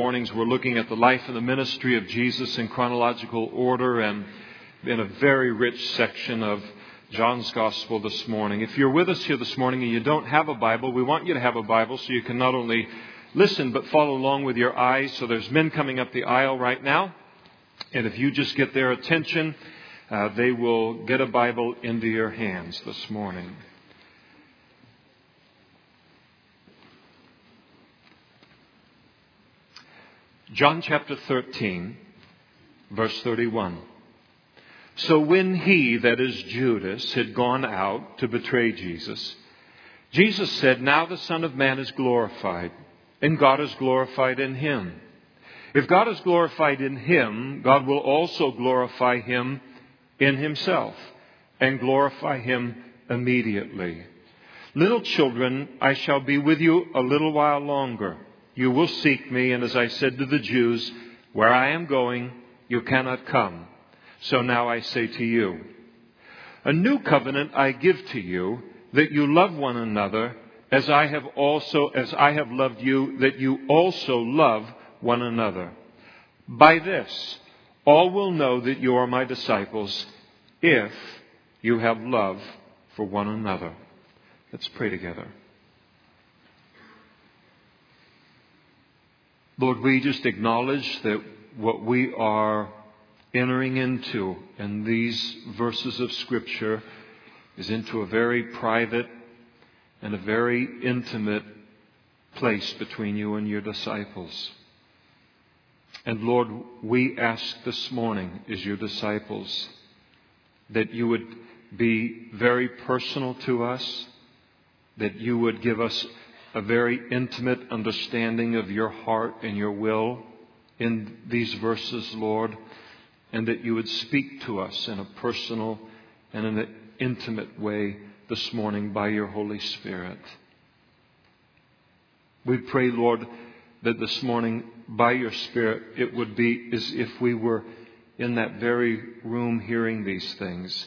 mornings we're looking at the life and the ministry of Jesus in chronological order and in a very rich section of John's Gospel this morning. If you're with us here this morning and you don't have a Bible, we want you to have a Bible so you can not only listen but follow along with your eyes. So there's men coming up the aisle right now. And if you just get their attention, uh, they will get a Bible into your hands this morning. John chapter 13, verse 31. So when he, that is Judas, had gone out to betray Jesus, Jesus said, Now the Son of Man is glorified, and God is glorified in him. If God is glorified in him, God will also glorify him in himself, and glorify him immediately. Little children, I shall be with you a little while longer. You will seek me, and as I said to the Jews, where I am going, you cannot come. So now I say to you, a new covenant I give to you, that you love one another, as I have also, as I have loved you, that you also love one another. By this, all will know that you are my disciples, if you have love for one another. Let's pray together. Lord, we just acknowledge that what we are entering into in these verses of Scripture is into a very private and a very intimate place between you and your disciples. And Lord, we ask this morning, as your disciples, that you would be very personal to us, that you would give us a very intimate understanding of your heart and your will in these verses, Lord, and that you would speak to us in a personal and in an intimate way this morning by your Holy Spirit. We pray, Lord, that this morning, by your Spirit, it would be as if we were in that very room hearing these things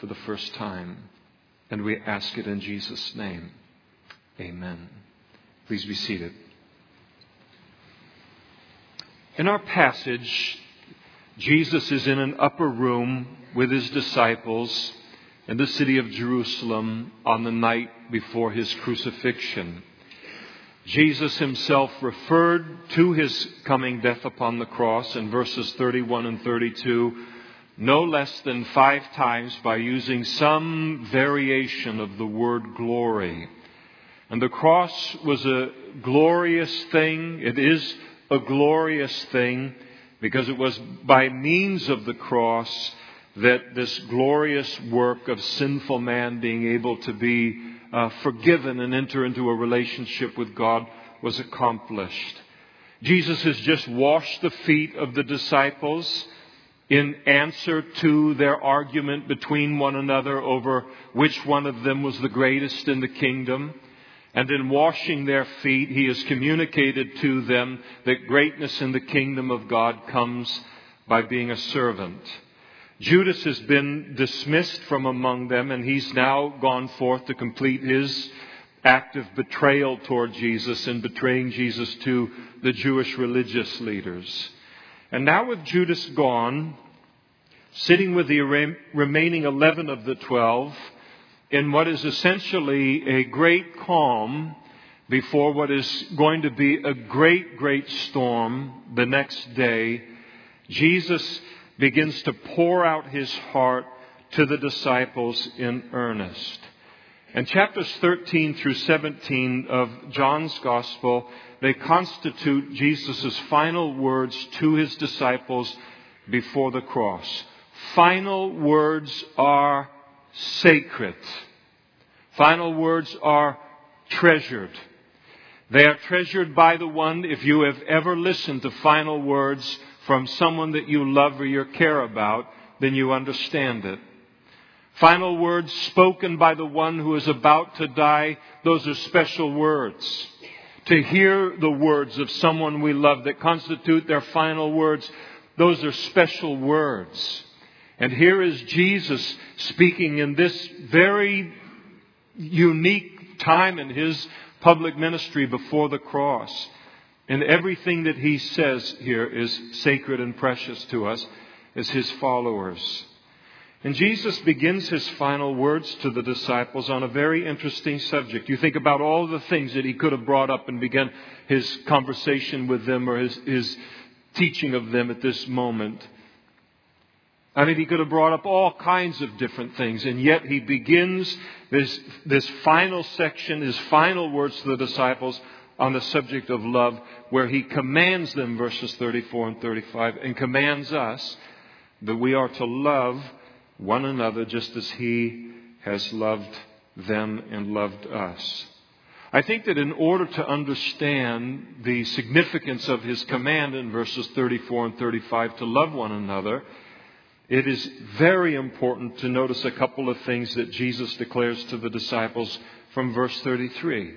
for the first time. And we ask it in Jesus' name. Amen. Please be seated. In our passage, Jesus is in an upper room with his disciples in the city of Jerusalem on the night before his crucifixion. Jesus himself referred to his coming death upon the cross in verses 31 and 32 no less than five times by using some variation of the word glory. And the cross was a glorious thing. It is a glorious thing because it was by means of the cross that this glorious work of sinful man being able to be uh, forgiven and enter into a relationship with God was accomplished. Jesus has just washed the feet of the disciples in answer to their argument between one another over which one of them was the greatest in the kingdom. And in washing their feet, he has communicated to them that greatness in the kingdom of God comes by being a servant. Judas has been dismissed from among them, and he's now gone forth to complete his act of betrayal toward Jesus and betraying Jesus to the Jewish religious leaders. And now, with Judas gone, sitting with the remaining 11 of the 12, in what is essentially a great calm before what is going to be a great, great storm the next day, Jesus begins to pour out his heart to the disciples in earnest. And chapters 13 through 17 of John's Gospel, they constitute Jesus' final words to his disciples before the cross. Final words are sacred. Final words are treasured. They are treasured by the one, if you have ever listened to final words from someone that you love or you care about, then you understand it. Final words spoken by the one who is about to die, those are special words. To hear the words of someone we love that constitute their final words, those are special words. And here is Jesus speaking in this very unique time in his public ministry before the cross. And everything that he says here is sacred and precious to us as his followers. And Jesus begins his final words to the disciples on a very interesting subject. You think about all the things that he could have brought up and began his conversation with them or his, his teaching of them at this moment. I mean, he could have brought up all kinds of different things, and yet he begins this, this final section, his final words to the disciples on the subject of love, where he commands them, verses 34 and 35, and commands us that we are to love one another just as He has loved them and loved us. I think that in order to understand the significance of His command in verses 34 and 35 to love one another, it is very important to notice a couple of things that Jesus declares to the disciples from verse 33.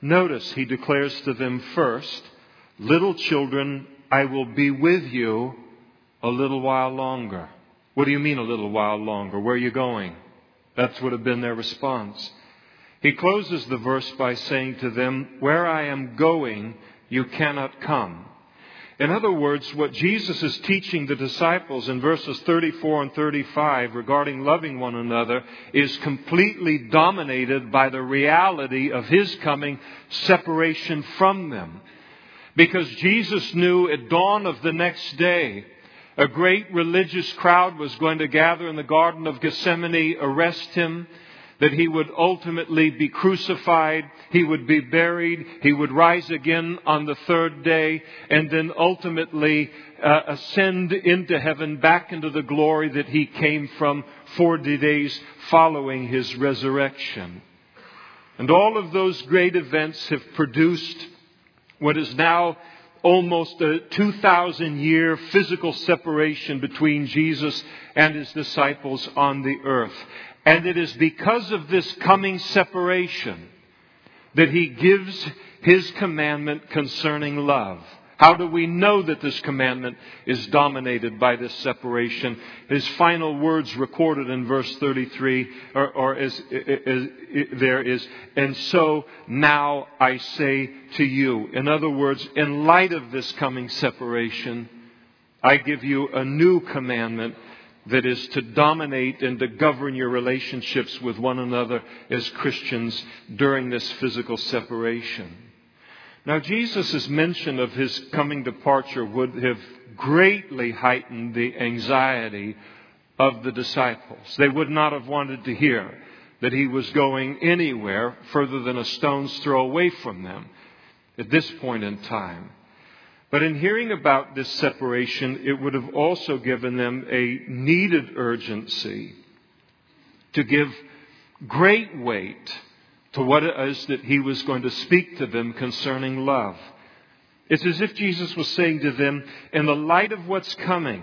Notice he declares to them first, Little children, I will be with you a little while longer. What do you mean a little while longer? Where are you going? That would have been their response. He closes the verse by saying to them, Where I am going, you cannot come. In other words, what Jesus is teaching the disciples in verses 34 and 35 regarding loving one another is completely dominated by the reality of His coming separation from them. Because Jesus knew at dawn of the next day a great religious crowd was going to gather in the Garden of Gethsemane, arrest him, that he would ultimately be crucified, he would be buried, he would rise again on the third day, and then ultimately uh, ascend into heaven back into the glory that he came from 40 days following his resurrection. And all of those great events have produced what is now almost a 2,000 year physical separation between Jesus and his disciples on the earth. And it is because of this coming separation that he gives his commandment concerning love. How do we know that this commandment is dominated by this separation? His final words recorded in verse 33 or, or is, is, is, there is, and so now I say to you. In other words, in light of this coming separation, I give you a new commandment that is to dominate and to govern your relationships with one another as Christians during this physical separation. Now, Jesus' mention of his coming departure would have greatly heightened the anxiety of the disciples. They would not have wanted to hear that he was going anywhere further than a stone's throw away from them at this point in time. But in hearing about this separation, it would have also given them a needed urgency to give great weight to what it is that he was going to speak to them concerning love. It's as if Jesus was saying to them, in the light of what's coming,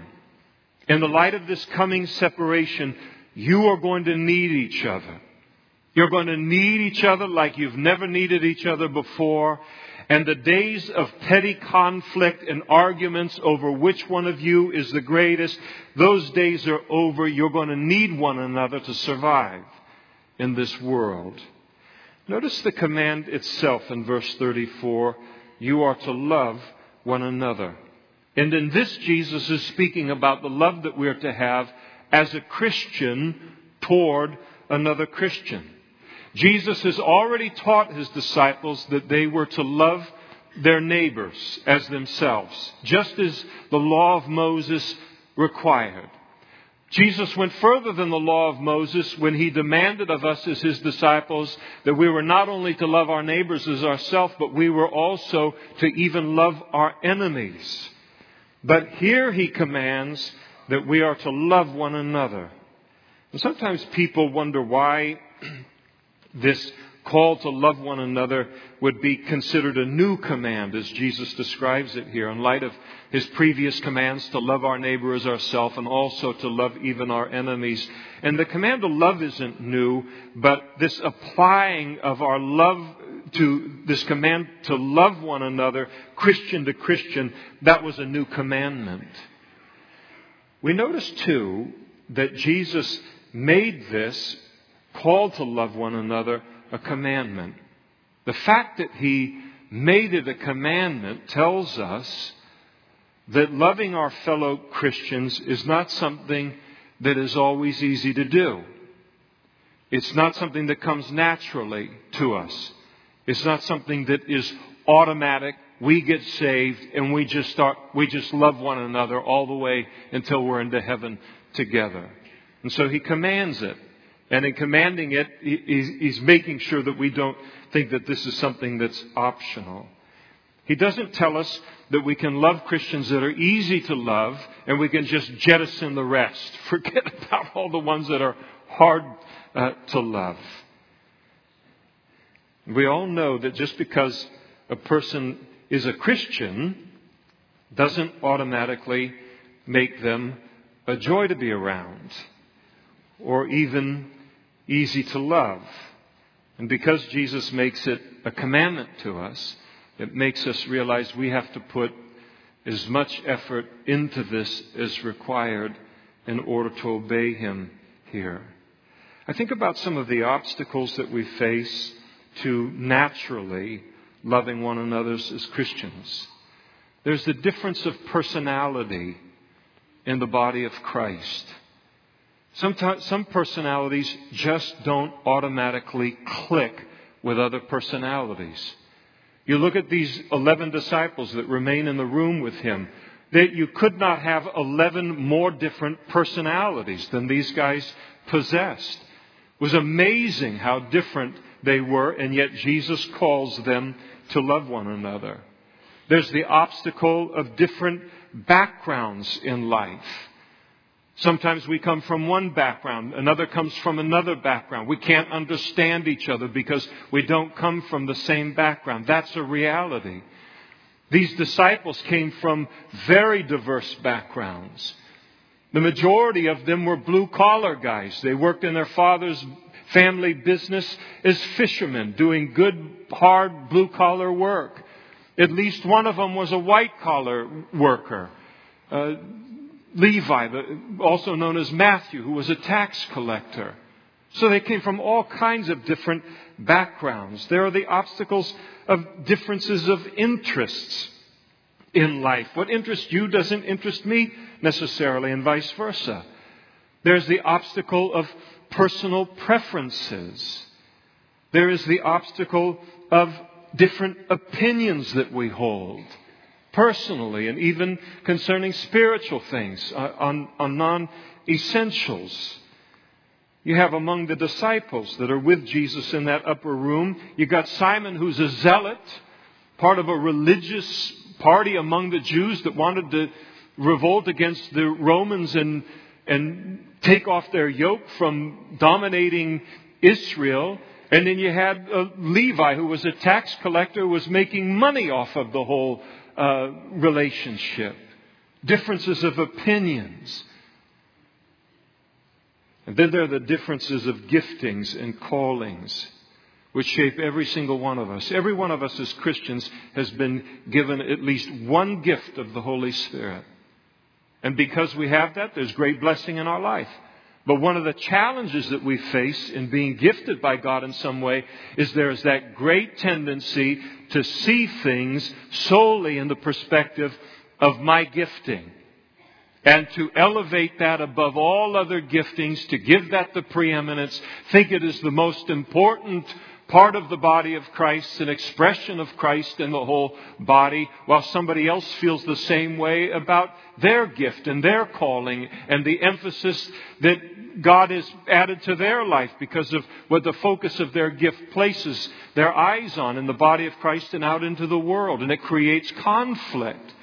in the light of this coming separation, you are going to need each other. You're going to need each other like you've never needed each other before. And the days of petty conflict and arguments over which one of you is the greatest, those days are over. You're going to need one another to survive in this world. Notice the command itself in verse 34 you are to love one another. And in this, Jesus is speaking about the love that we're to have as a Christian toward another Christian. Jesus has already taught his disciples that they were to love their neighbors as themselves, just as the law of Moses required. Jesus went further than the law of Moses when he demanded of us as his disciples that we were not only to love our neighbors as ourselves, but we were also to even love our enemies. But here he commands that we are to love one another. And sometimes people wonder why this call to love one another would be considered a new command as Jesus describes it here in light of his previous commands to love our neighbor as ourselves and also to love even our enemies. And the command to love isn't new, but this applying of our love to this command to love one another, Christian to Christian, that was a new commandment. We notice too that Jesus made this call to love one another a commandment. The fact that he made it a commandment tells us that loving our fellow Christians is not something that is always easy to do. It's not something that comes naturally to us. It's not something that is automatic. We get saved and we just start, we just love one another all the way until we're into heaven together. And so he commands it. And in commanding it, he's making sure that we don't think that this is something that's optional. He doesn't tell us that we can love Christians that are easy to love and we can just jettison the rest. Forget about all the ones that are hard uh, to love. We all know that just because a person is a Christian doesn't automatically make them a joy to be around or even easy to love. And because Jesus makes it a commandment to us, it makes us realize we have to put as much effort into this as required in order to obey Him here. I think about some of the obstacles that we face to naturally loving one another as Christians. There's the difference of personality in the body of Christ. Sometimes, some personalities just don't automatically click with other personalities. You look at these 11 disciples that remain in the room with him, that you could not have 11 more different personalities than these guys possessed. It was amazing how different they were, and yet Jesus calls them to love one another. There's the obstacle of different backgrounds in life. Sometimes we come from one background, another comes from another background. We can't understand each other because we don't come from the same background. That's a reality. These disciples came from very diverse backgrounds. The majority of them were blue collar guys. They worked in their father's family business as fishermen, doing good, hard, blue collar work. At least one of them was a white collar worker. Uh, Levi, also known as Matthew, who was a tax collector. So they came from all kinds of different backgrounds. There are the obstacles of differences of interests in life. What interests you doesn't interest me necessarily, and vice versa. There's the obstacle of personal preferences. There is the obstacle of different opinions that we hold personally and even concerning spiritual things, uh, on, on non essentials. You have among the disciples that are with Jesus in that upper room, you've got Simon who's a zealot, part of a religious party among the Jews that wanted to revolt against the Romans and, and take off their yoke from dominating Israel. And then you had uh, Levi, who was a tax collector, was making money off of the whole uh, relationship, differences of opinions. And then there are the differences of giftings and callings, which shape every single one of us. Every one of us as Christians has been given at least one gift of the Holy Spirit. And because we have that, there's great blessing in our life. But one of the challenges that we face in being gifted by God in some way is there's that great tendency to see things solely in the perspective of my gifting. And to elevate that above all other giftings, to give that the preeminence, think it is the most important part of the body of Christ, an expression of Christ in the whole body, while somebody else feels the same way about their gift and their calling and the emphasis that God has added to their life because of what the focus of their gift places their eyes on in the body of Christ and out into the world. And it creates conflict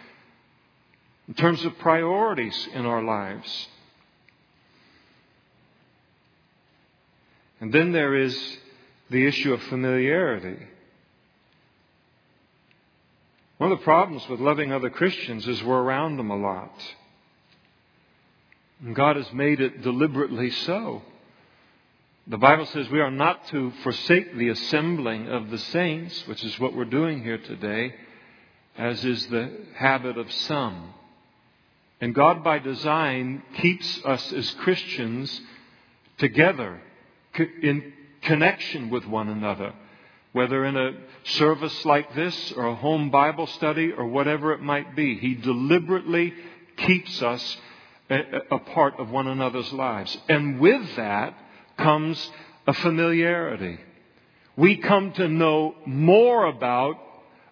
in terms of priorities in our lives. And then there is the issue of familiarity. One of the problems with loving other Christians is we're around them a lot. And God has made it deliberately so. The Bible says we are not to forsake the assembling of the saints, which is what we're doing here today, as is the habit of some. And God, by design, keeps us as Christians together in connection with one another. whether in a service like this or a home Bible study or whatever it might be. He deliberately keeps us a, a part of one another's lives. And with that comes a familiarity. We come to know more about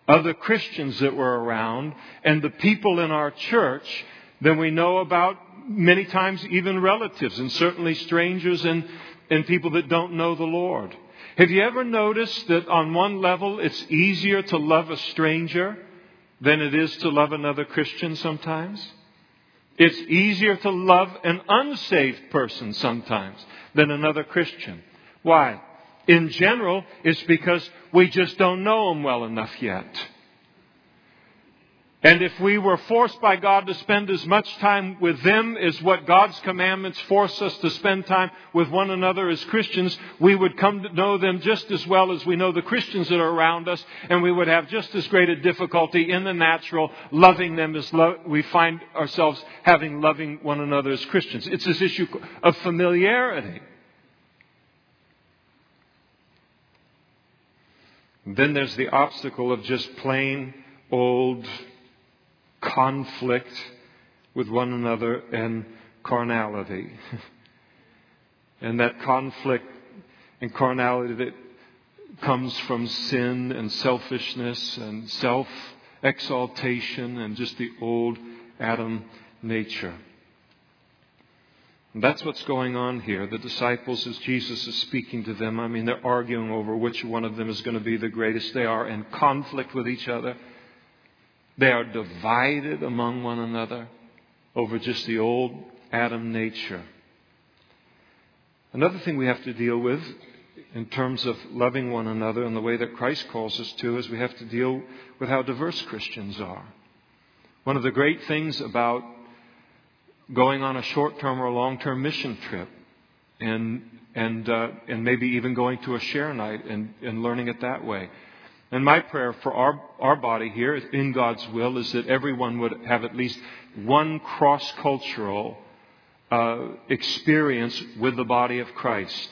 other Christians that were around and the people in our church than we know about many times even relatives and certainly strangers and, and people that don't know the Lord. Have you ever noticed that on one level it's easier to love a stranger than it is to love another Christian sometimes? It's easier to love an unsaved person sometimes than another Christian. Why? In general, it's because we just don't know them well enough yet. And if we were forced by God to spend as much time with them as what God's commandments force us to spend time with one another as Christians, we would come to know them just as well as we know the Christians that are around us, and we would have just as great a difficulty in the natural loving them as lo- we find ourselves having loving one another as Christians. It's this issue of familiarity. Then there's the obstacle of just plain old conflict with one another and carnality. and that conflict and carnality that comes from sin and selfishness and self exaltation and just the old Adam nature. And that's what's going on here. The disciples, as Jesus is speaking to them, I mean, they're arguing over which one of them is going to be the greatest. They are in conflict with each other. They are divided among one another over just the old Adam nature. Another thing we have to deal with in terms of loving one another and the way that Christ calls us to is we have to deal with how diverse Christians are. One of the great things about going on a short term or long term mission trip and, and, uh, and maybe even going to a share night and, and learning it that way and my prayer for our, our body here, in God's will, is that everyone would have at least one cross cultural uh, experience with the body of Christ,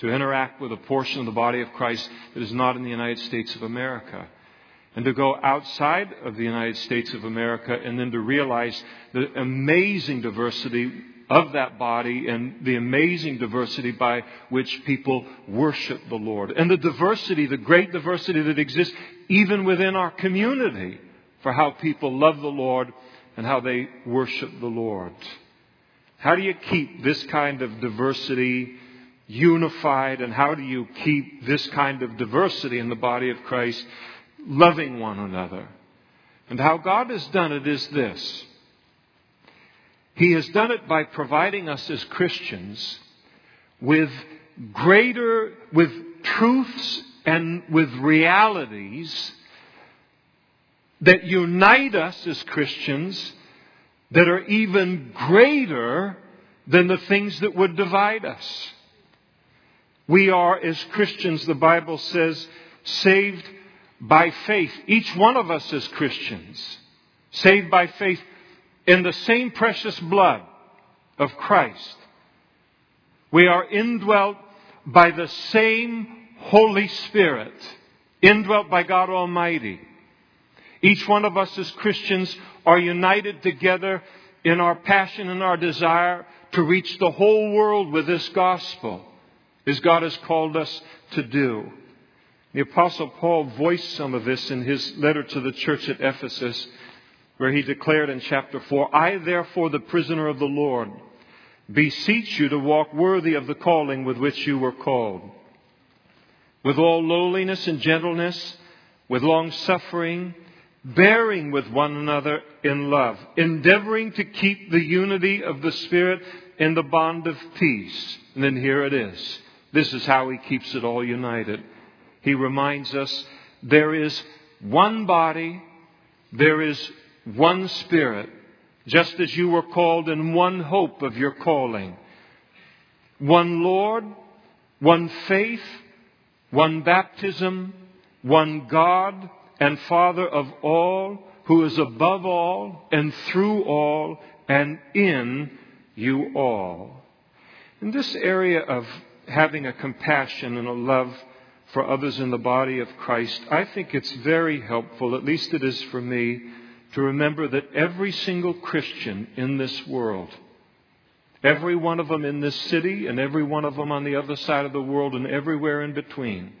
to interact with a portion of the body of Christ that is not in the United States of America. And to go outside of the United States of America and then to realize the amazing diversity of that body and the amazing diversity by which people worship the Lord. And the diversity, the great diversity that exists even within our community for how people love the Lord and how they worship the Lord. How do you keep this kind of diversity unified and how do you keep this kind of diversity in the body of Christ loving one another? And how God has done it is this. He has done it by providing us as Christians with greater, with truths and with realities that unite us as Christians that are even greater than the things that would divide us. We are, as Christians, the Bible says, saved by faith. Each one of us as Christians, saved by faith in the same precious blood of Christ. We are indwelt by the same Holy Spirit, indwelt by God Almighty. Each one of us as Christians are united together in our passion and our desire to reach the whole world with this gospel, as God has called us to do. The Apostle Paul voiced some of this in his letter to the church at Ephesus where he declared in chapter 4 I, therefore, the prisoner of the Lord, beseech you to walk worthy of the calling with which you were called, with all lowliness and gentleness, with long suffering, bearing with one another in love, endeavoring to keep the unity of the Spirit in the bond of peace. And then here it is. This is how he keeps it all united. He reminds us there is one body, there is one Spirit, just as you were called in one hope of your calling. One Lord, one faith, one baptism, one God and Father of all, who is above all and through all and in you all. In this area of having a compassion and a love for others in the body of Christ, I think it's very helpful, at least it is for me, to remember that every single Christian in this world, every one of them in this city and every one of them on the other side of the world and everywhere in between,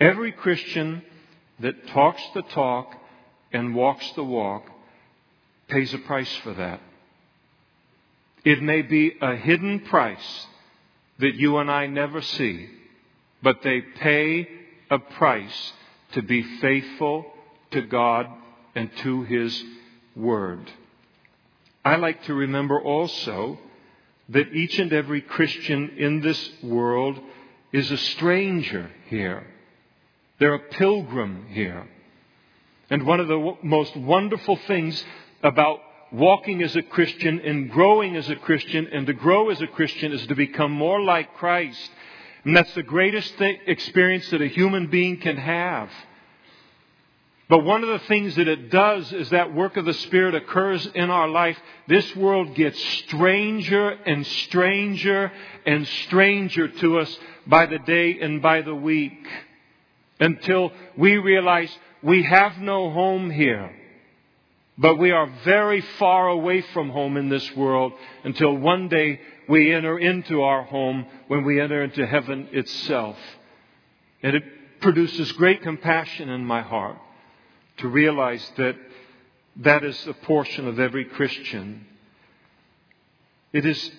every Christian that talks the talk and walks the walk pays a price for that. It may be a hidden price that you and I never see but they pay a price to be faithful to God and to His Word. I like to remember also that each and every Christian in this world is a stranger here. They're a pilgrim here. And one of the most wonderful things about walking as a Christian and growing as a Christian and to grow as a Christian is to become more like Christ and that's the greatest experience that a human being can have. But one of the things that it does is that work of the Spirit occurs in our life. This world gets stranger and stranger and stranger to us by the day and by the week until we realize we have no home here. But we are very far away from home in this world until one day we enter into our home when we enter into heaven itself. And it produces great compassion in my heart to realize that that is a portion of every Christian. It is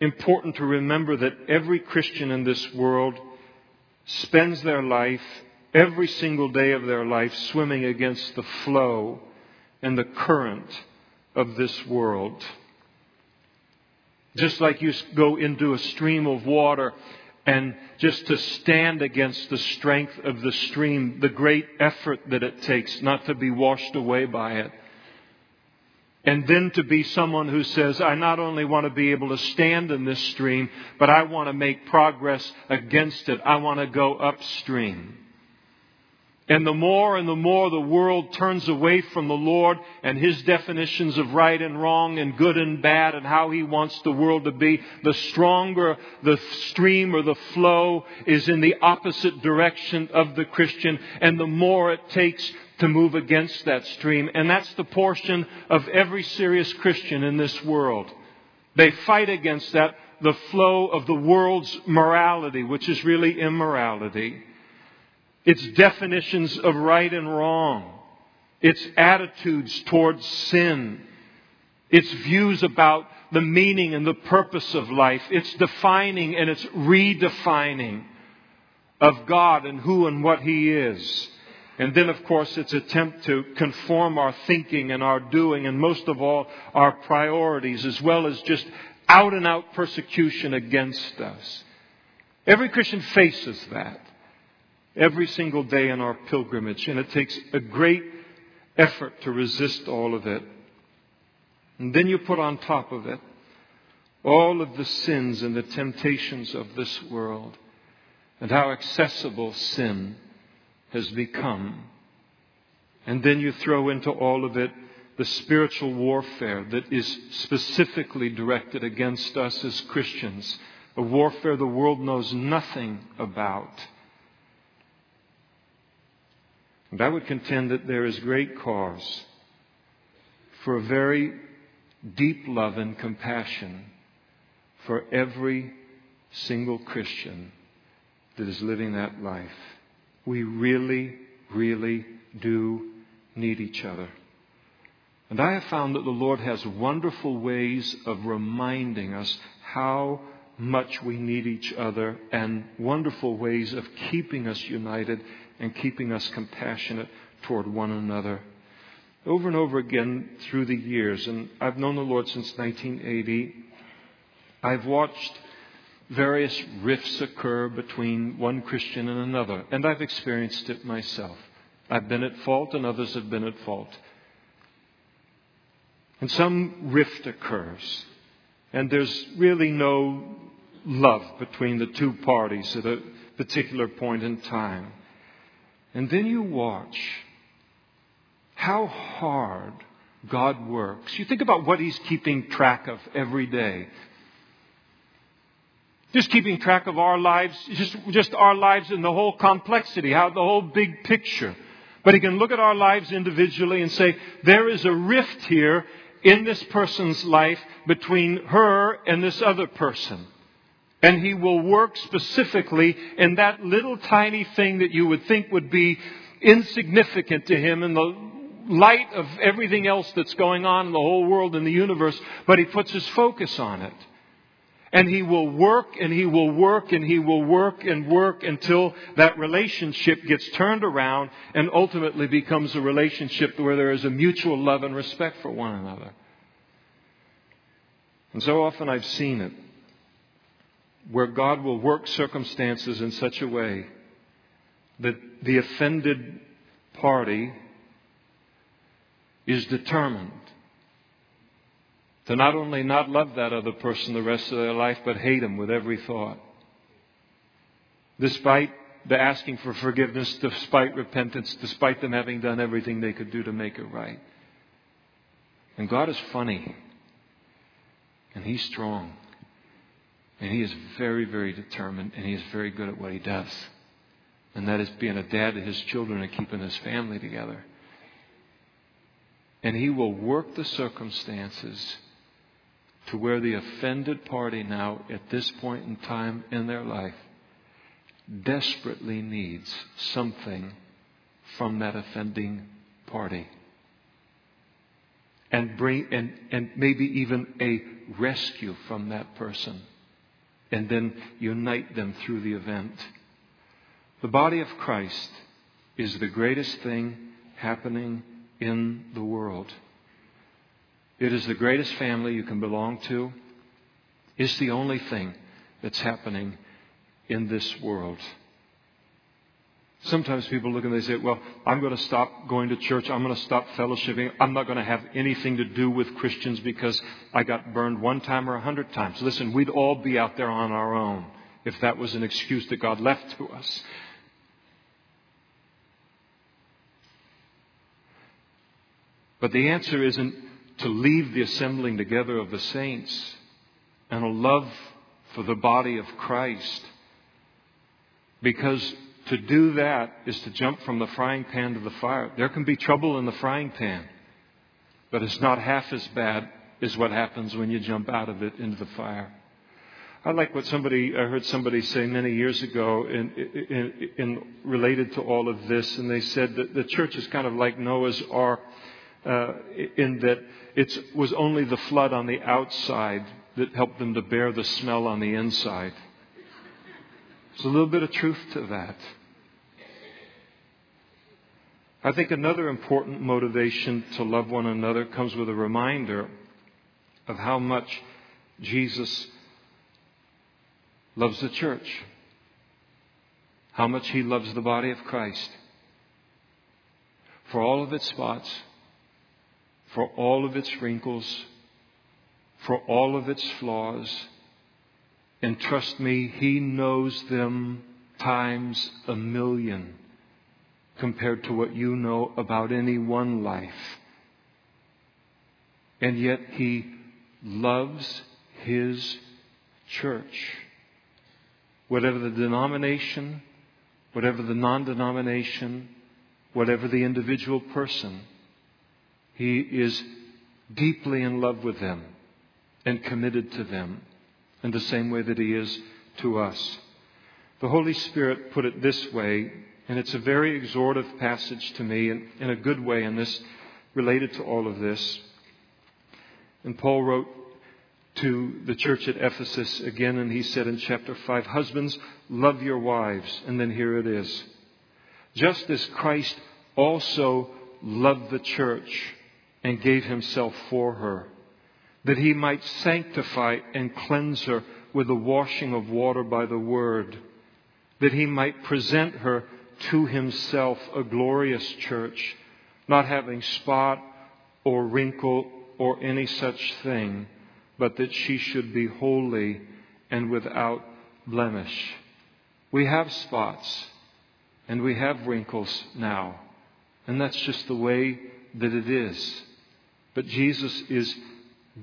important to remember that every Christian in this world spends their life, every single day of their life, swimming against the flow and the current of this world. Just like you go into a stream of water and just to stand against the strength of the stream, the great effort that it takes not to be washed away by it. And then to be someone who says, I not only want to be able to stand in this stream, but I want to make progress against it. I want to go upstream. And the more and the more the world turns away from the Lord and His definitions of right and wrong and good and bad and how He wants the world to be, the stronger the stream or the flow is in the opposite direction of the Christian and the more it takes to move against that stream. And that's the portion of every serious Christian in this world. They fight against that, the flow of the world's morality, which is really immorality its definitions of right and wrong, its attitudes towards sin, its views about the meaning and the purpose of life, its defining and its redefining of God and who and what He is. And then, of course, its attempt to conform our thinking and our doing, and most of all, our priorities, as well as just out and out persecution against us. Every Christian faces that every single day in our pilgrimage, and it takes a great effort to resist all of it. And then you put on top of it all of the sins and the temptations of this world, and how accessible sin has become. And then you throw into all of it the spiritual warfare that is specifically directed against us as Christians, a warfare the world knows nothing about. And I would contend that there is great cause for a very deep love and compassion for every single Christian that is living that life. We really, really do need each other. And I have found that the Lord has wonderful ways of reminding us how much we need each other and wonderful ways of keeping us united and keeping us compassionate toward one another. Over and over again through the years, and I've known the Lord since 1980, I've watched various rifts occur between one Christian and another, and I've experienced it myself. I've been at fault, and others have been at fault. And some rift occurs, and there's really no love between the two parties at a particular point in time. And then you watch how hard God works. You think about what He's keeping track of every day. Just keeping track of our lives, just, just our lives and the whole complexity, how the whole big picture. But he can look at our lives individually and say, there is a rift here in this person's life between her and this other person. And he will work specifically in that little tiny thing that you would think would be insignificant to him in the light of everything else that's going on in the whole world and the universe, but he puts his focus on it. And he will work and he will work and he will work and work until that relationship gets turned around and ultimately becomes a relationship where there is a mutual love and respect for one another. And so often I've seen it where God will work circumstances in such a way that the offended party is determined to not only not love that other person the rest of their life, but hate him with every thought. Despite the asking for forgiveness, despite repentance, despite them having done everything they could do to make it right. And God is funny. And He's strong. And He is very, very determined. And He is very good at what He does. And that is being a dad to His children and keeping His family together. And He will work the circumstances to where the offended party now, at this point in time in their life, desperately needs something from that offending party. And bring and, and maybe even a rescue from that person. And then unite them through the event. The body of Christ is the greatest thing happening in the world. It is the greatest family you can belong to. It's the only thing that's happening in this world. Sometimes people look and they say, Well, I'm going to stop going to church. I'm going to stop fellowshipping. I'm not going to have anything to do with Christians because I got burned one time or a hundred times. Listen, we'd all be out there on our own if that was an excuse that God left to us. But the answer isn't to leave the assembling together of the saints and a love for the body of Christ. Because to do that is to jump from the frying pan to the fire. There can be trouble in the frying pan, but it's not half as bad as what happens when you jump out of it into the fire. I like what somebody I heard somebody say many years ago in, in, in related to all of this, and they said that the church is kind of like Noah's ark uh, in that it was only the flood on the outside that helped them to bear the smell on the inside. There's a little bit of truth to that. I think another important motivation to love one another comes with a reminder of how much Jesus loves the church, how much he loves the body of Christ. For all of its spots, for all of its wrinkles, for all of its flaws. And trust me, He knows them times a million compared to what you know about any one life. And yet He loves His church. Whatever the denomination, whatever the non denomination, whatever the individual person, he is deeply in love with them and committed to them in the same way that He is to us. The Holy Spirit put it this way, and it's a very exhortive passage to me in, in a good way, and this related to all of this. And Paul wrote to the church at Ephesus again, and he said in chapter 5, Husbands, love your wives. And then here it is. Just as Christ also loved the church and gave himself for her, that he might sanctify and cleanse her with the washing of water by the word, that he might present her to himself a glorious church, not having spot or wrinkle or any such thing, but that she should be holy and without blemish. We have spots and we have wrinkles now, and that's just the way that it is. But Jesus is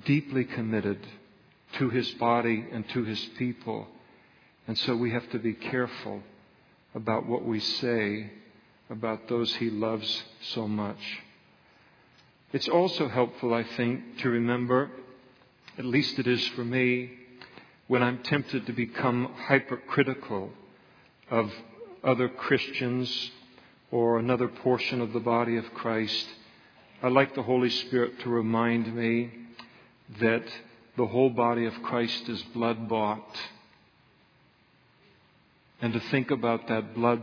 deeply committed to his body and to his people. And so we have to be careful about what we say about those he loves so much. It's also helpful, I think, to remember, at least it is for me, when I'm tempted to become hypercritical of other Christians or another portion of the body of Christ, I like the Holy Spirit to remind me that the whole body of Christ is blood bought. And to think about that blood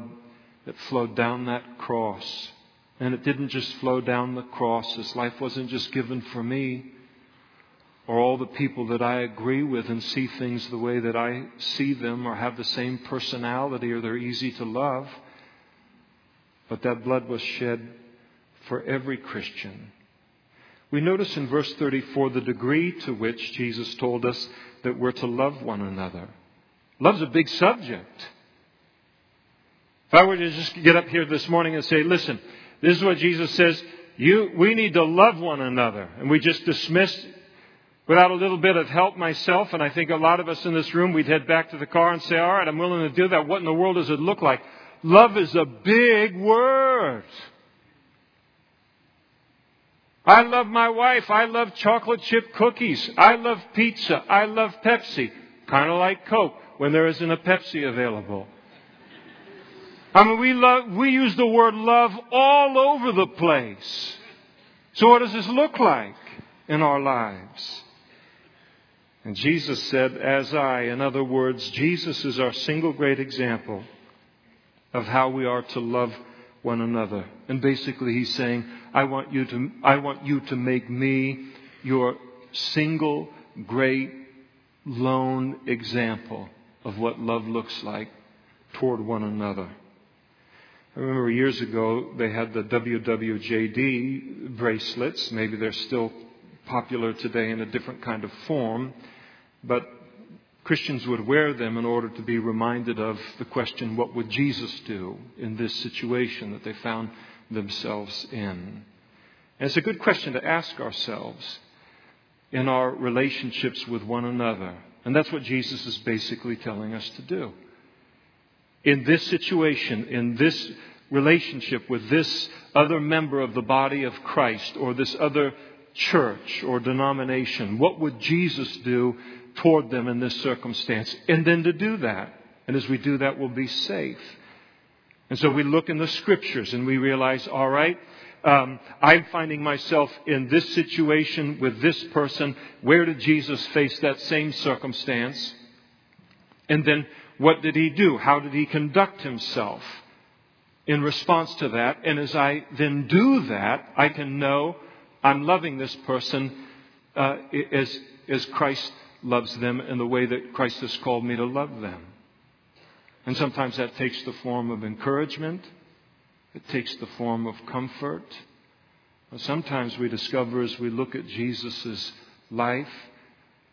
that flowed down that cross. And it didn't just flow down the cross. This life wasn't just given for me or all the people that I agree with and see things the way that I see them or have the same personality or they're easy to love. But that blood was shed for every Christian. We notice in verse 34 the degree to which Jesus told us that we're to love one another. Love's a big subject. If I were to just get up here this morning and say, listen, this is what Jesus says, you, we need to love one another. And we just dismiss without a little bit of help myself, and I think a lot of us in this room, we'd head back to the car and say, all right, I'm willing to do that. What in the world does it look like? Love is a big word. I love my wife. I love chocolate chip cookies. I love pizza. I love Pepsi. Kind of like Coke when there isn't a Pepsi available. I mean, we love, we use the word love all over the place. So what does this look like in our lives? And Jesus said, as I, in other words, Jesus is our single great example of how we are to love one another. And basically he's saying, I want you to, I want you to make me your single great lone example of what love looks like toward one another. I remember years ago they had the WWJD bracelets. Maybe they're still popular today in a different kind of form, but Christians would wear them in order to be reminded of the question, what would Jesus do in this situation that they found themselves in? And it's a good question to ask ourselves in our relationships with one another. And that's what Jesus is basically telling us to do. In this situation, in this relationship with this other member of the body of Christ or this other church or denomination, what would Jesus do toward them in this circumstance. And then to do that. And as we do that, we'll be safe. And so we look in the scriptures and we realize, all right, um, I'm finding myself in this situation with this person. Where did Jesus face that same circumstance? And then what did he do? How did he conduct himself in response to that? And as I then do that, I can know I'm loving this person uh, as, as Christ loves them in the way that Christ has called me to love them. And sometimes that takes the form of encouragement. It takes the form of comfort. Sometimes we discover as we look at Jesus' life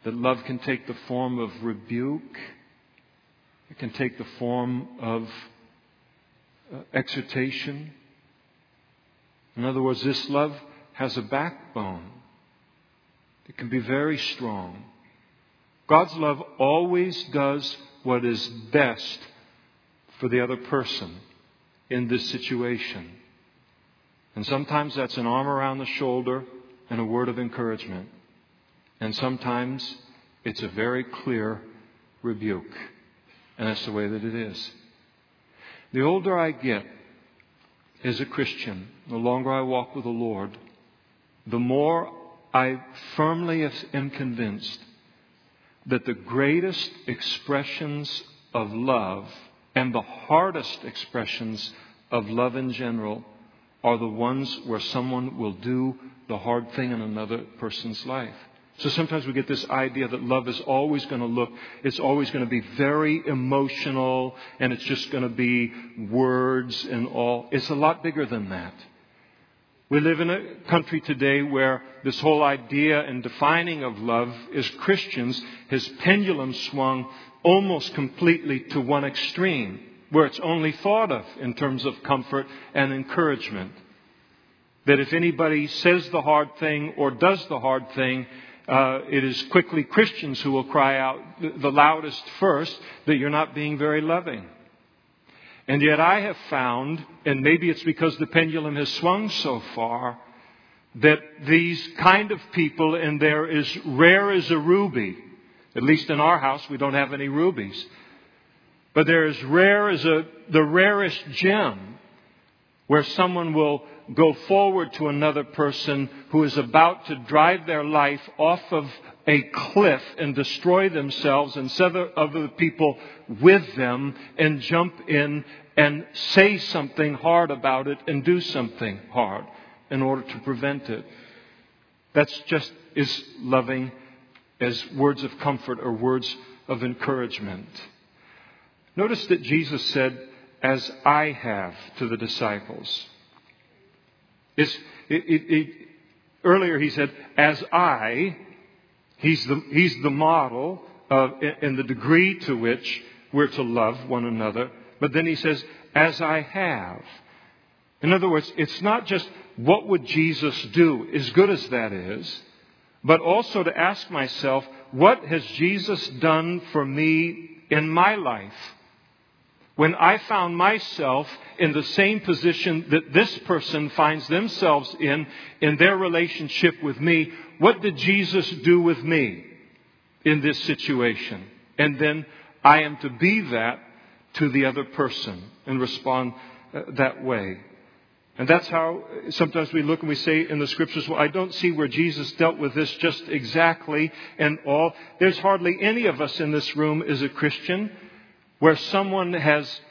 that love can take the form of rebuke. It can take the form of uh, exhortation. In other words, this love has a backbone. It can be very strong. God's love always does what is best for the other person in this situation. And sometimes that's an arm around the shoulder and a word of encouragement. And sometimes it's a very clear rebuke. And that's the way that it is. The older I get as a Christian, the longer I walk with the Lord, the more I firmly am convinced that the greatest expressions of love and the hardest expressions of love in general are the ones where someone will do the hard thing in another person's life. So sometimes we get this idea that love is always going to look, it's always going to be very emotional and it's just going to be words and all. It's a lot bigger than that. We live in a country today where this whole idea and defining of love as Christians has pendulum swung almost completely to one extreme, where it's only thought of in terms of comfort and encouragement. That if anybody says the hard thing or does the hard thing, uh, it is quickly Christians who will cry out the loudest first that you're not being very loving. And yet I have found, and maybe it's because the pendulum has swung so far, that these kind of people, and they're as rare as a ruby, at least in our house we don't have any rubies, but they're as rare as a, the rarest gem where someone will go forward to another person who is about to drive their life off of a cliff and destroy themselves and several other people with them and jump in and say something hard about it and do something hard in order to prevent it. That's just as loving as words of comfort or words of encouragement. Notice that Jesus said, as I have to the disciples. It, it, it, earlier he said, as I, he's the, he's the model of, in the degree to which we're to love one another. But then he says, as I have. In other words, it's not just what would Jesus do, as good as that is, but also to ask myself, what has Jesus done for me in my life? When I found myself in the same position that this person finds themselves in, in their relationship with me, what did Jesus do with me in this situation? And then I am to be that to the other person and respond uh, that way. And that's how sometimes we look and we say in the scriptures, well, I don't see where Jesus dealt with this just exactly and all. There's hardly any of us in this room as a Christian where someone has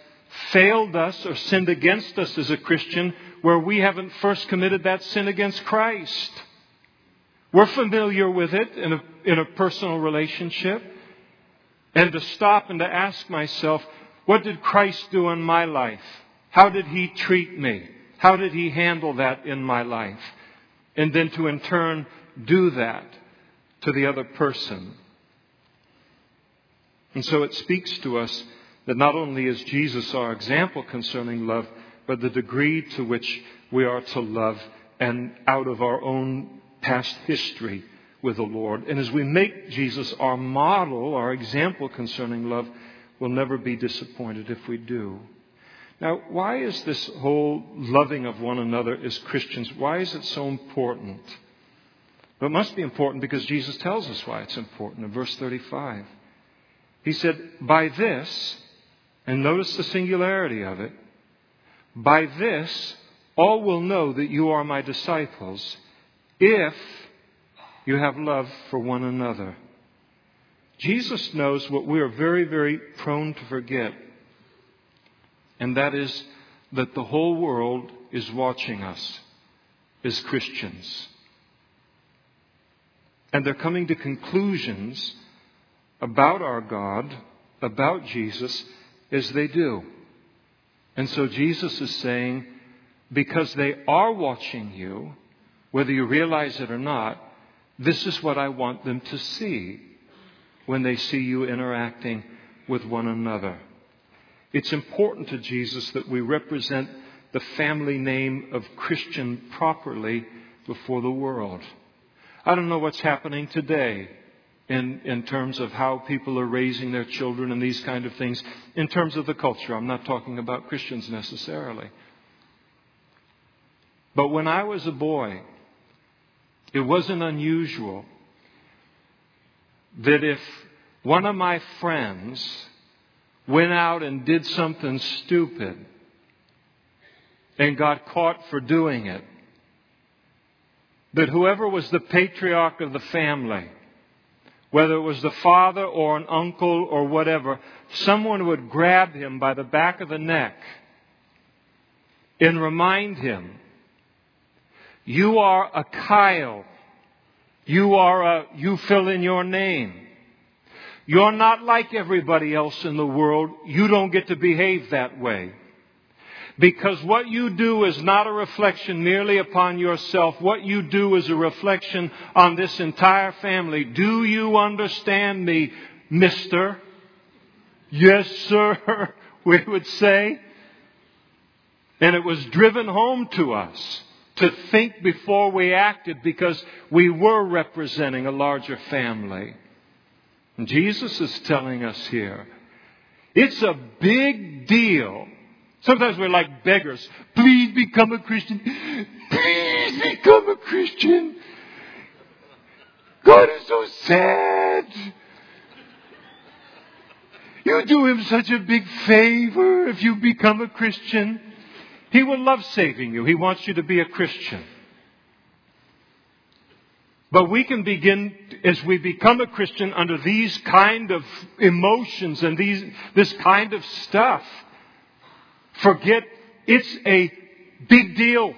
failed us or sinned against us as a Christian where we haven't first committed that sin against Christ. We're familiar with it in a, in a personal relationship. And to stop and to ask myself, what did Christ do in my life? How did he treat me? How did he handle that in my life? And then to in turn do that to the other person. And so it speaks to us that not only is Jesus our example concerning love, but the degree to which we are to love and out of our own past history with the Lord. And as we make Jesus our model, our example concerning love, we'll never be disappointed if we do. Now, why is this whole loving of one another as Christians, why is it so important? Well, it must be important because Jesus tells us why it's important in verse 35. He said, By this, and notice the singularity of it, by this all will know that you are my disciples if you have love for one another. Jesus knows what we are very, very prone to forget and that is that the whole world is watching us as Christians. And they're coming to conclusions about our God, about Jesus, as they do. And so Jesus is saying, because they are watching you, whether you realize it or not, this is what I want them to see when they see you interacting with one another. It's important to Jesus that we represent the family name of Christian properly before the world. I don't know what's happening today in, in terms of how people are raising their children and these kind of things in terms of the culture. I'm not talking about Christians necessarily. But when I was a boy, it wasn't unusual that if one of my friends went out and did something stupid and got caught for doing it, that whoever was the patriarch of the family, whether it was the father or an uncle or whatever, someone would grab him by the back of the neck and remind him, you are a Kyle. You are a, you fill in your name. You're not like everybody else in the world. You don't get to behave that way. Because what you do is not a reflection merely upon yourself. What you do is a reflection on this entire family. Do you understand me, mister? Yes, sir, we would say. And it was driven home to us to think before we acted because we were representing a larger family. And Jesus is telling us here, it's a big deal. Sometimes we're like beggars. Please become a Christian. Please become a Christian. God is so sad. You do him such a big favor if you become a Christian. He will love saving you. He wants you to be a Christian. But we can begin, as we become a Christian, under these kind of emotions and these, this kind of stuff, forget it's a big deal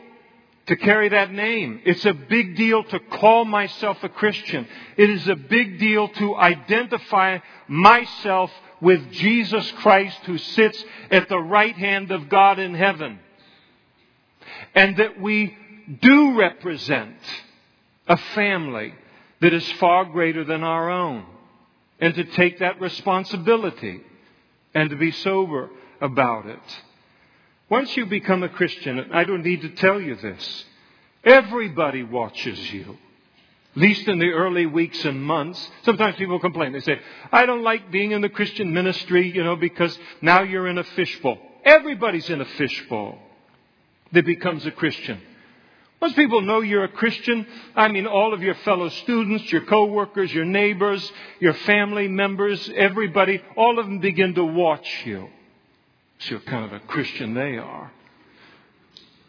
to carry that name. It's a big deal to call myself a Christian. It is a big deal to identify myself with Jesus Christ who sits at the right hand of God in heaven. And that we do represent a family that is far greater than our own. And to take that responsibility and to be sober about it. Once you become a Christian, I don't need to tell you this, everybody watches you. At least in the early weeks and months. Sometimes people complain. They say, I don't like being in the Christian ministry, you know, because now you're in a fishbowl. Everybody's in a fishbowl that becomes a Christian. Once people know you're a Christian, I mean all of your fellow students, your coworkers, your neighbors, your family members, everybody, all of them begin to watch you. See what kind of a Christian they are.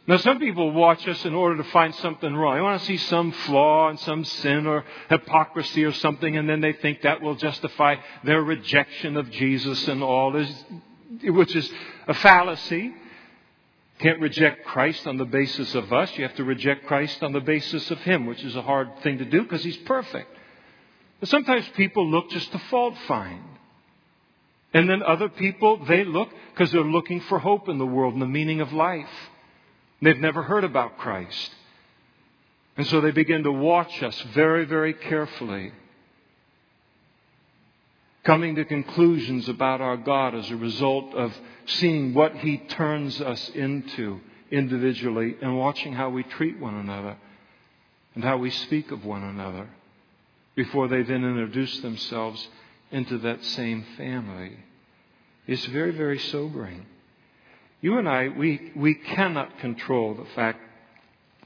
Now, some people watch us in order to find something wrong. They want to see some flaw and some sin or hypocrisy or something, and then they think that will justify their rejection of Jesus and all, which is a fallacy. Can't reject Christ on the basis of us. You have to reject Christ on the basis of Him, which is a hard thing to do because He's perfect. But sometimes people look just to fault find. And then other people, they look because they're looking for hope in the world and the meaning of life. They've never heard about Christ. And so they begin to watch us very, very carefully, coming to conclusions about our God as a result of seeing what He turns us into individually and watching how we treat one another and how we speak of one another before they then introduce themselves into that same family. It's very, very sobering. You and I, we, we cannot control the fact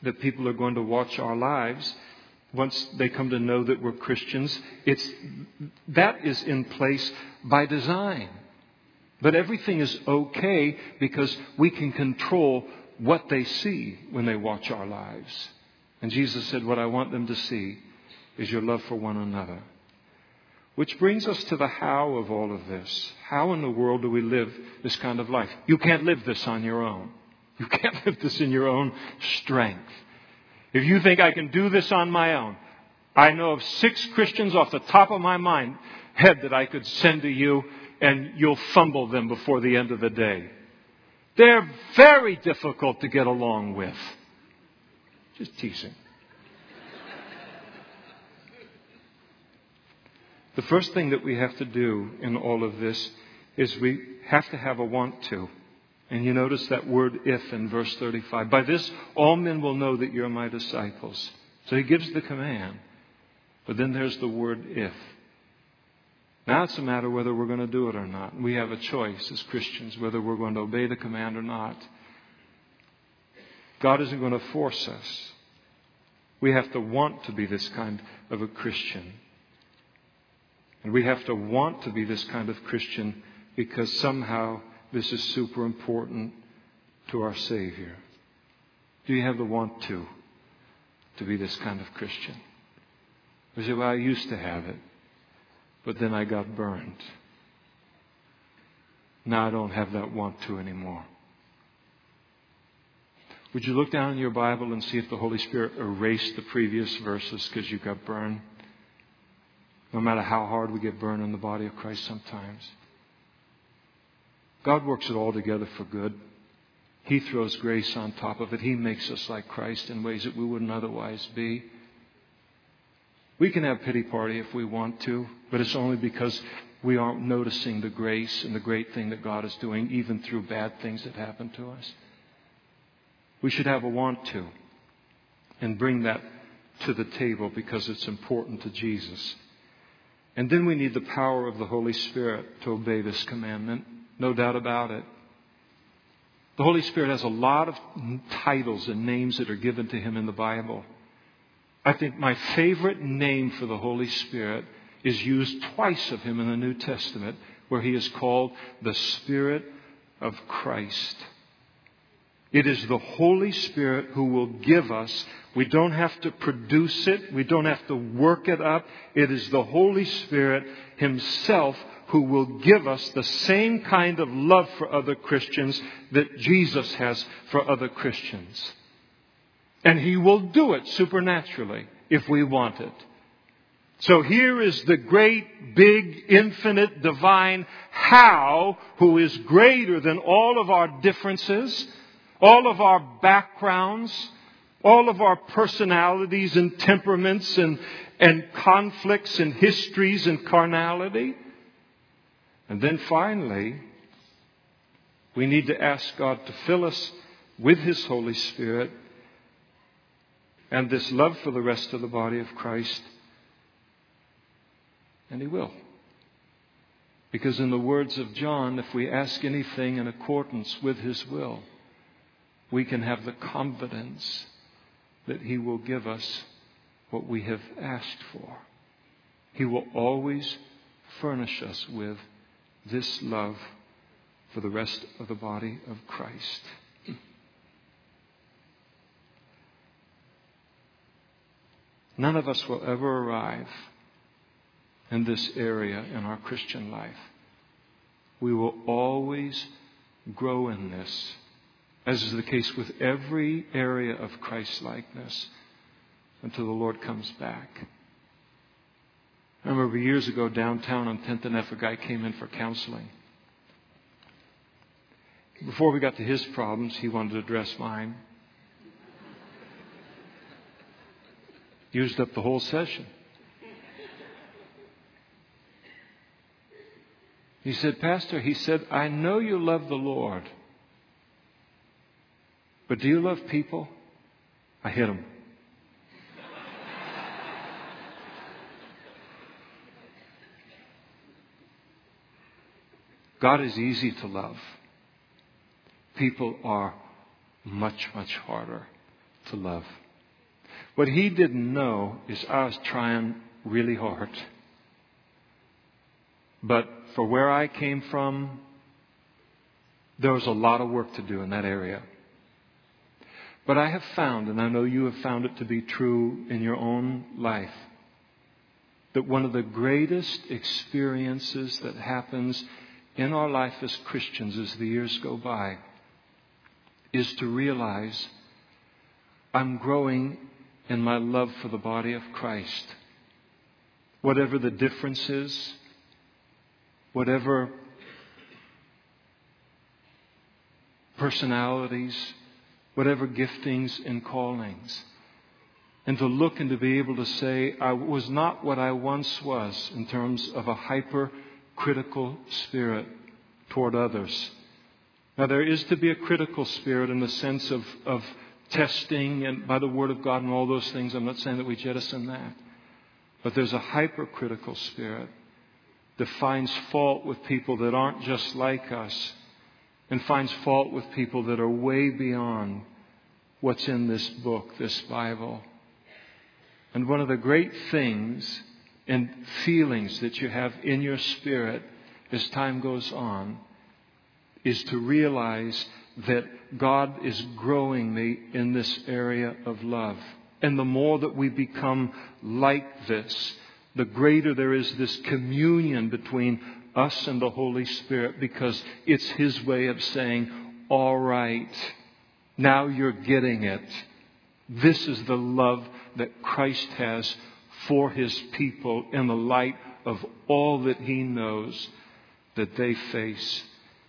that people are going to watch our lives once they come to know that we're Christians. It's, that is in place by design. But everything is okay because we can control what they see when they watch our lives. And Jesus said, What I want them to see is your love for one another. Which brings us to the how of all of this. How in the world do we live this kind of life? You can't live this on your own. You can't live this in your own strength. If you think I can do this on my own, I know of six Christians off the top of my mind head that I could send to you and you'll fumble them before the end of the day. They're very difficult to get along with. Just teasing. The first thing that we have to do in all of this is we have to have a want to. And you notice that word if in verse 35. By this, all men will know that you're my disciples. So he gives the command. But then there's the word if. Now it's a matter whether we're going to do it or not. We have a choice as Christians whether we're going to obey the command or not. God isn't going to force us. We have to want to be this kind of a Christian. And we have to want to be this kind of Christian because somehow this is super important to our Savior. Do you have the want to, to be this kind of Christian? You say, well, I used to have it, but then I got burned. Now I don't have that want to anymore. Would you look down in your Bible and see if the Holy Spirit erased the previous verses because you got burned? No matter how hard we get burned in the body of Christ sometimes. God works it all together for good. He throws grace on top of it. He makes us like Christ in ways that we wouldn't otherwise be. We can have pity party if we want to, but it's only because we aren't noticing the grace and the great thing that God is doing, even through bad things that happen to us. We should have a want to. and bring that to the table because it's important to Jesus. And then we need the power of the Holy Spirit to obey this commandment. No doubt about it. The Holy Spirit has a lot of titles and names that are given to him in the Bible. I think my favorite name for the Holy Spirit is used twice of him in the New Testament, where he is called the Spirit of Christ. It is the Holy Spirit who will give us. We don't have to produce it. We don't have to work it up. It is the Holy Spirit Himself who will give us the same kind of love for other Christians that Jesus has for other Christians. And He will do it supernaturally if we want it. So here is the great, big, infinite, divine how who is greater than all of our differences all of our backgrounds, all of our personalities and temperaments and, and conflicts and histories and carnality. And then finally, we need to ask God to fill us with His Holy Spirit and this love for the rest of the body of Christ. And He will. Because, in the words of John, if we ask anything in accordance with His will, we can have the confidence that He will give us what we have asked for. He will always furnish us with this love for the rest of the body of Christ. None of us will ever arrive in this area in our Christian life. We will always grow in this as is the case with every area of Christlikeness until the Lord comes back. I remember years ago downtown on 10th and F, a guy came in for counseling. Before we got to his problems, he wanted to address mine. Used up the whole session. He said, Pastor, he said, I know you love the Lord. But do you love people? I hit him. God is easy to love. People are much, much harder to love. What he didn't know is I was trying really hard. But for where I came from, there was a lot of work to do in that area. But I have found, and I know you have found it to be true in your own life, that one of the greatest experiences that happens in our life as Christians as the years go by is to realize I'm growing in my love for the body of Christ. Whatever the difference is, whatever personalities, whatever giftings and callings. And to look and to be able to say, I was not what I once was in terms of a hypercritical spirit toward others. Now, there is to be a critical spirit in the sense of, of testing and by the Word of God and all those things. I'm not saying that we jettison that. But there's a hypercritical spirit that finds fault with people that aren't just like us and finds fault with people that are way beyond what's in this book, this Bible. And one of the great things and feelings that you have in your spirit as time goes on is to realize that God is growing me in this area of love. And the more that we become like this, the greater there is this communion between us and the Holy Spirit because it's His way of saying, all right, now you're getting it. This is the love that Christ has for His people in the light of all that He knows that they face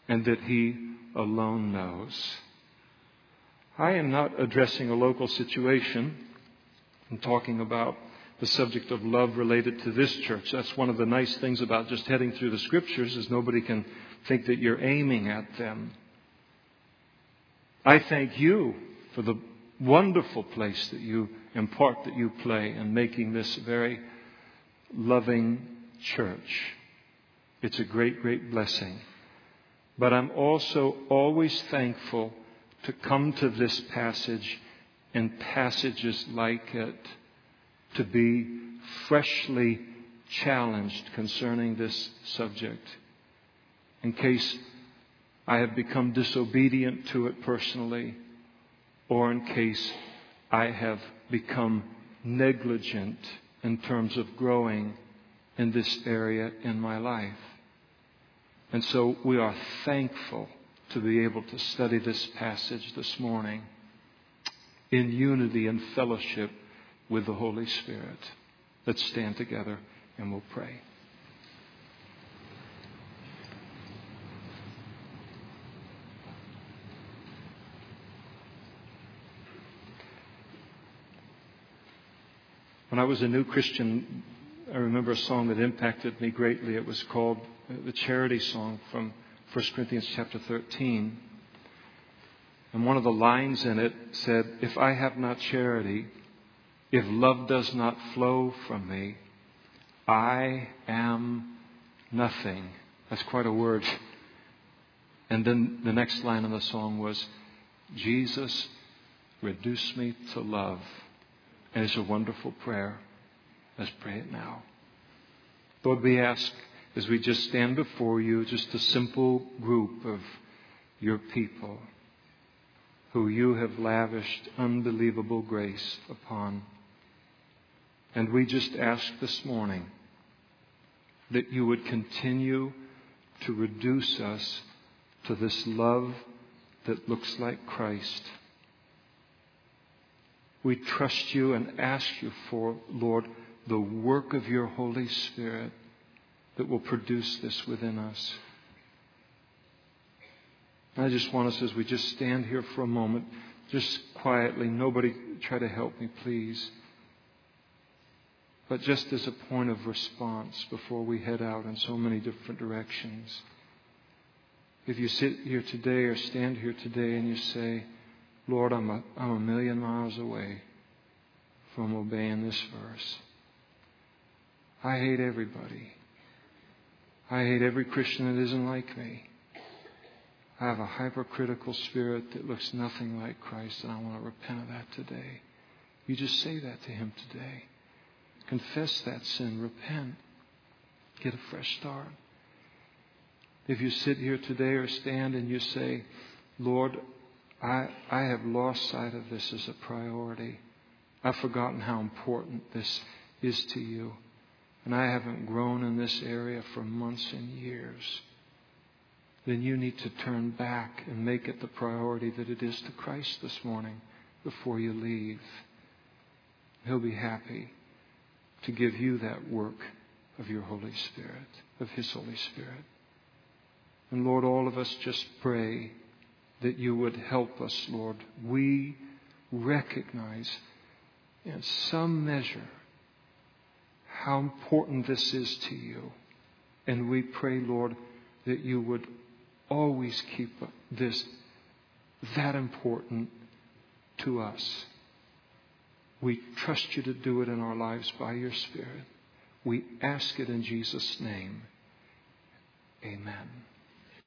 and that He alone knows. I am not addressing a local situation. I'm talking about the subject of love related to this church. That's one of the nice things about just heading through the scriptures is nobody can think that you're aiming at them. I thank you for the wonderful place that you impart that you play in making this very loving church. It's a great, great blessing. But I'm also always thankful to come to this passage and passages like it to be freshly challenged concerning this subject in case I have become disobedient to it personally or in case I have become negligent in terms of growing in this area in my life. And so we are thankful to be able to study this passage this morning in unity and fellowship with the Holy Spirit. Let's stand together and we'll pray. When I was a new Christian, I remember a song that impacted me greatly. It was called uh, the charity song from 1 Corinthians chapter 13. And one of the lines in it said, If I have not charity, if love does not flow from me, I am nothing. That's quite a word. And then the next line in the song was, Jesus, reduce me to love. And it's a wonderful prayer. Let's pray it now. Lord, we ask as we just stand before you, just a simple group of your people who you have lavished unbelievable grace upon. And we just ask this morning that you would continue to reduce us to this love that looks like Christ. We trust you and ask you for, Lord, the work of your Holy Spirit that will produce this within us. I just want us, as we just stand here for a moment, just quietly, nobody try to help me, please. But just as a point of response before we head out in so many different directions. If you sit here today or stand here today and you say, Lord, I'm a, I'm a million miles away from obeying this verse. I hate everybody. I hate every Christian that isn't like me. I have a hypercritical spirit that looks nothing like Christ, and I want to repent of that today. You just say that to Him today. Confess that sin, repent, get a fresh start. If you sit here today or stand and you say, Lord, I, I have lost sight of this as a priority. I've forgotten how important this is to you and I haven't grown in this area for months and years, then you need to turn back and make it the priority that it is to Christ this morning before you leave. He'll be happy to give you that work of your Holy Spirit, of His Holy Spirit. And Lord, all of us just pray that you would help us, Lord. We recognize in some measure how important this is to you. And we pray, Lord, that you would always keep this that important to us. We trust you to do it in our lives by your Spirit. We ask it in Jesus' name. Amen.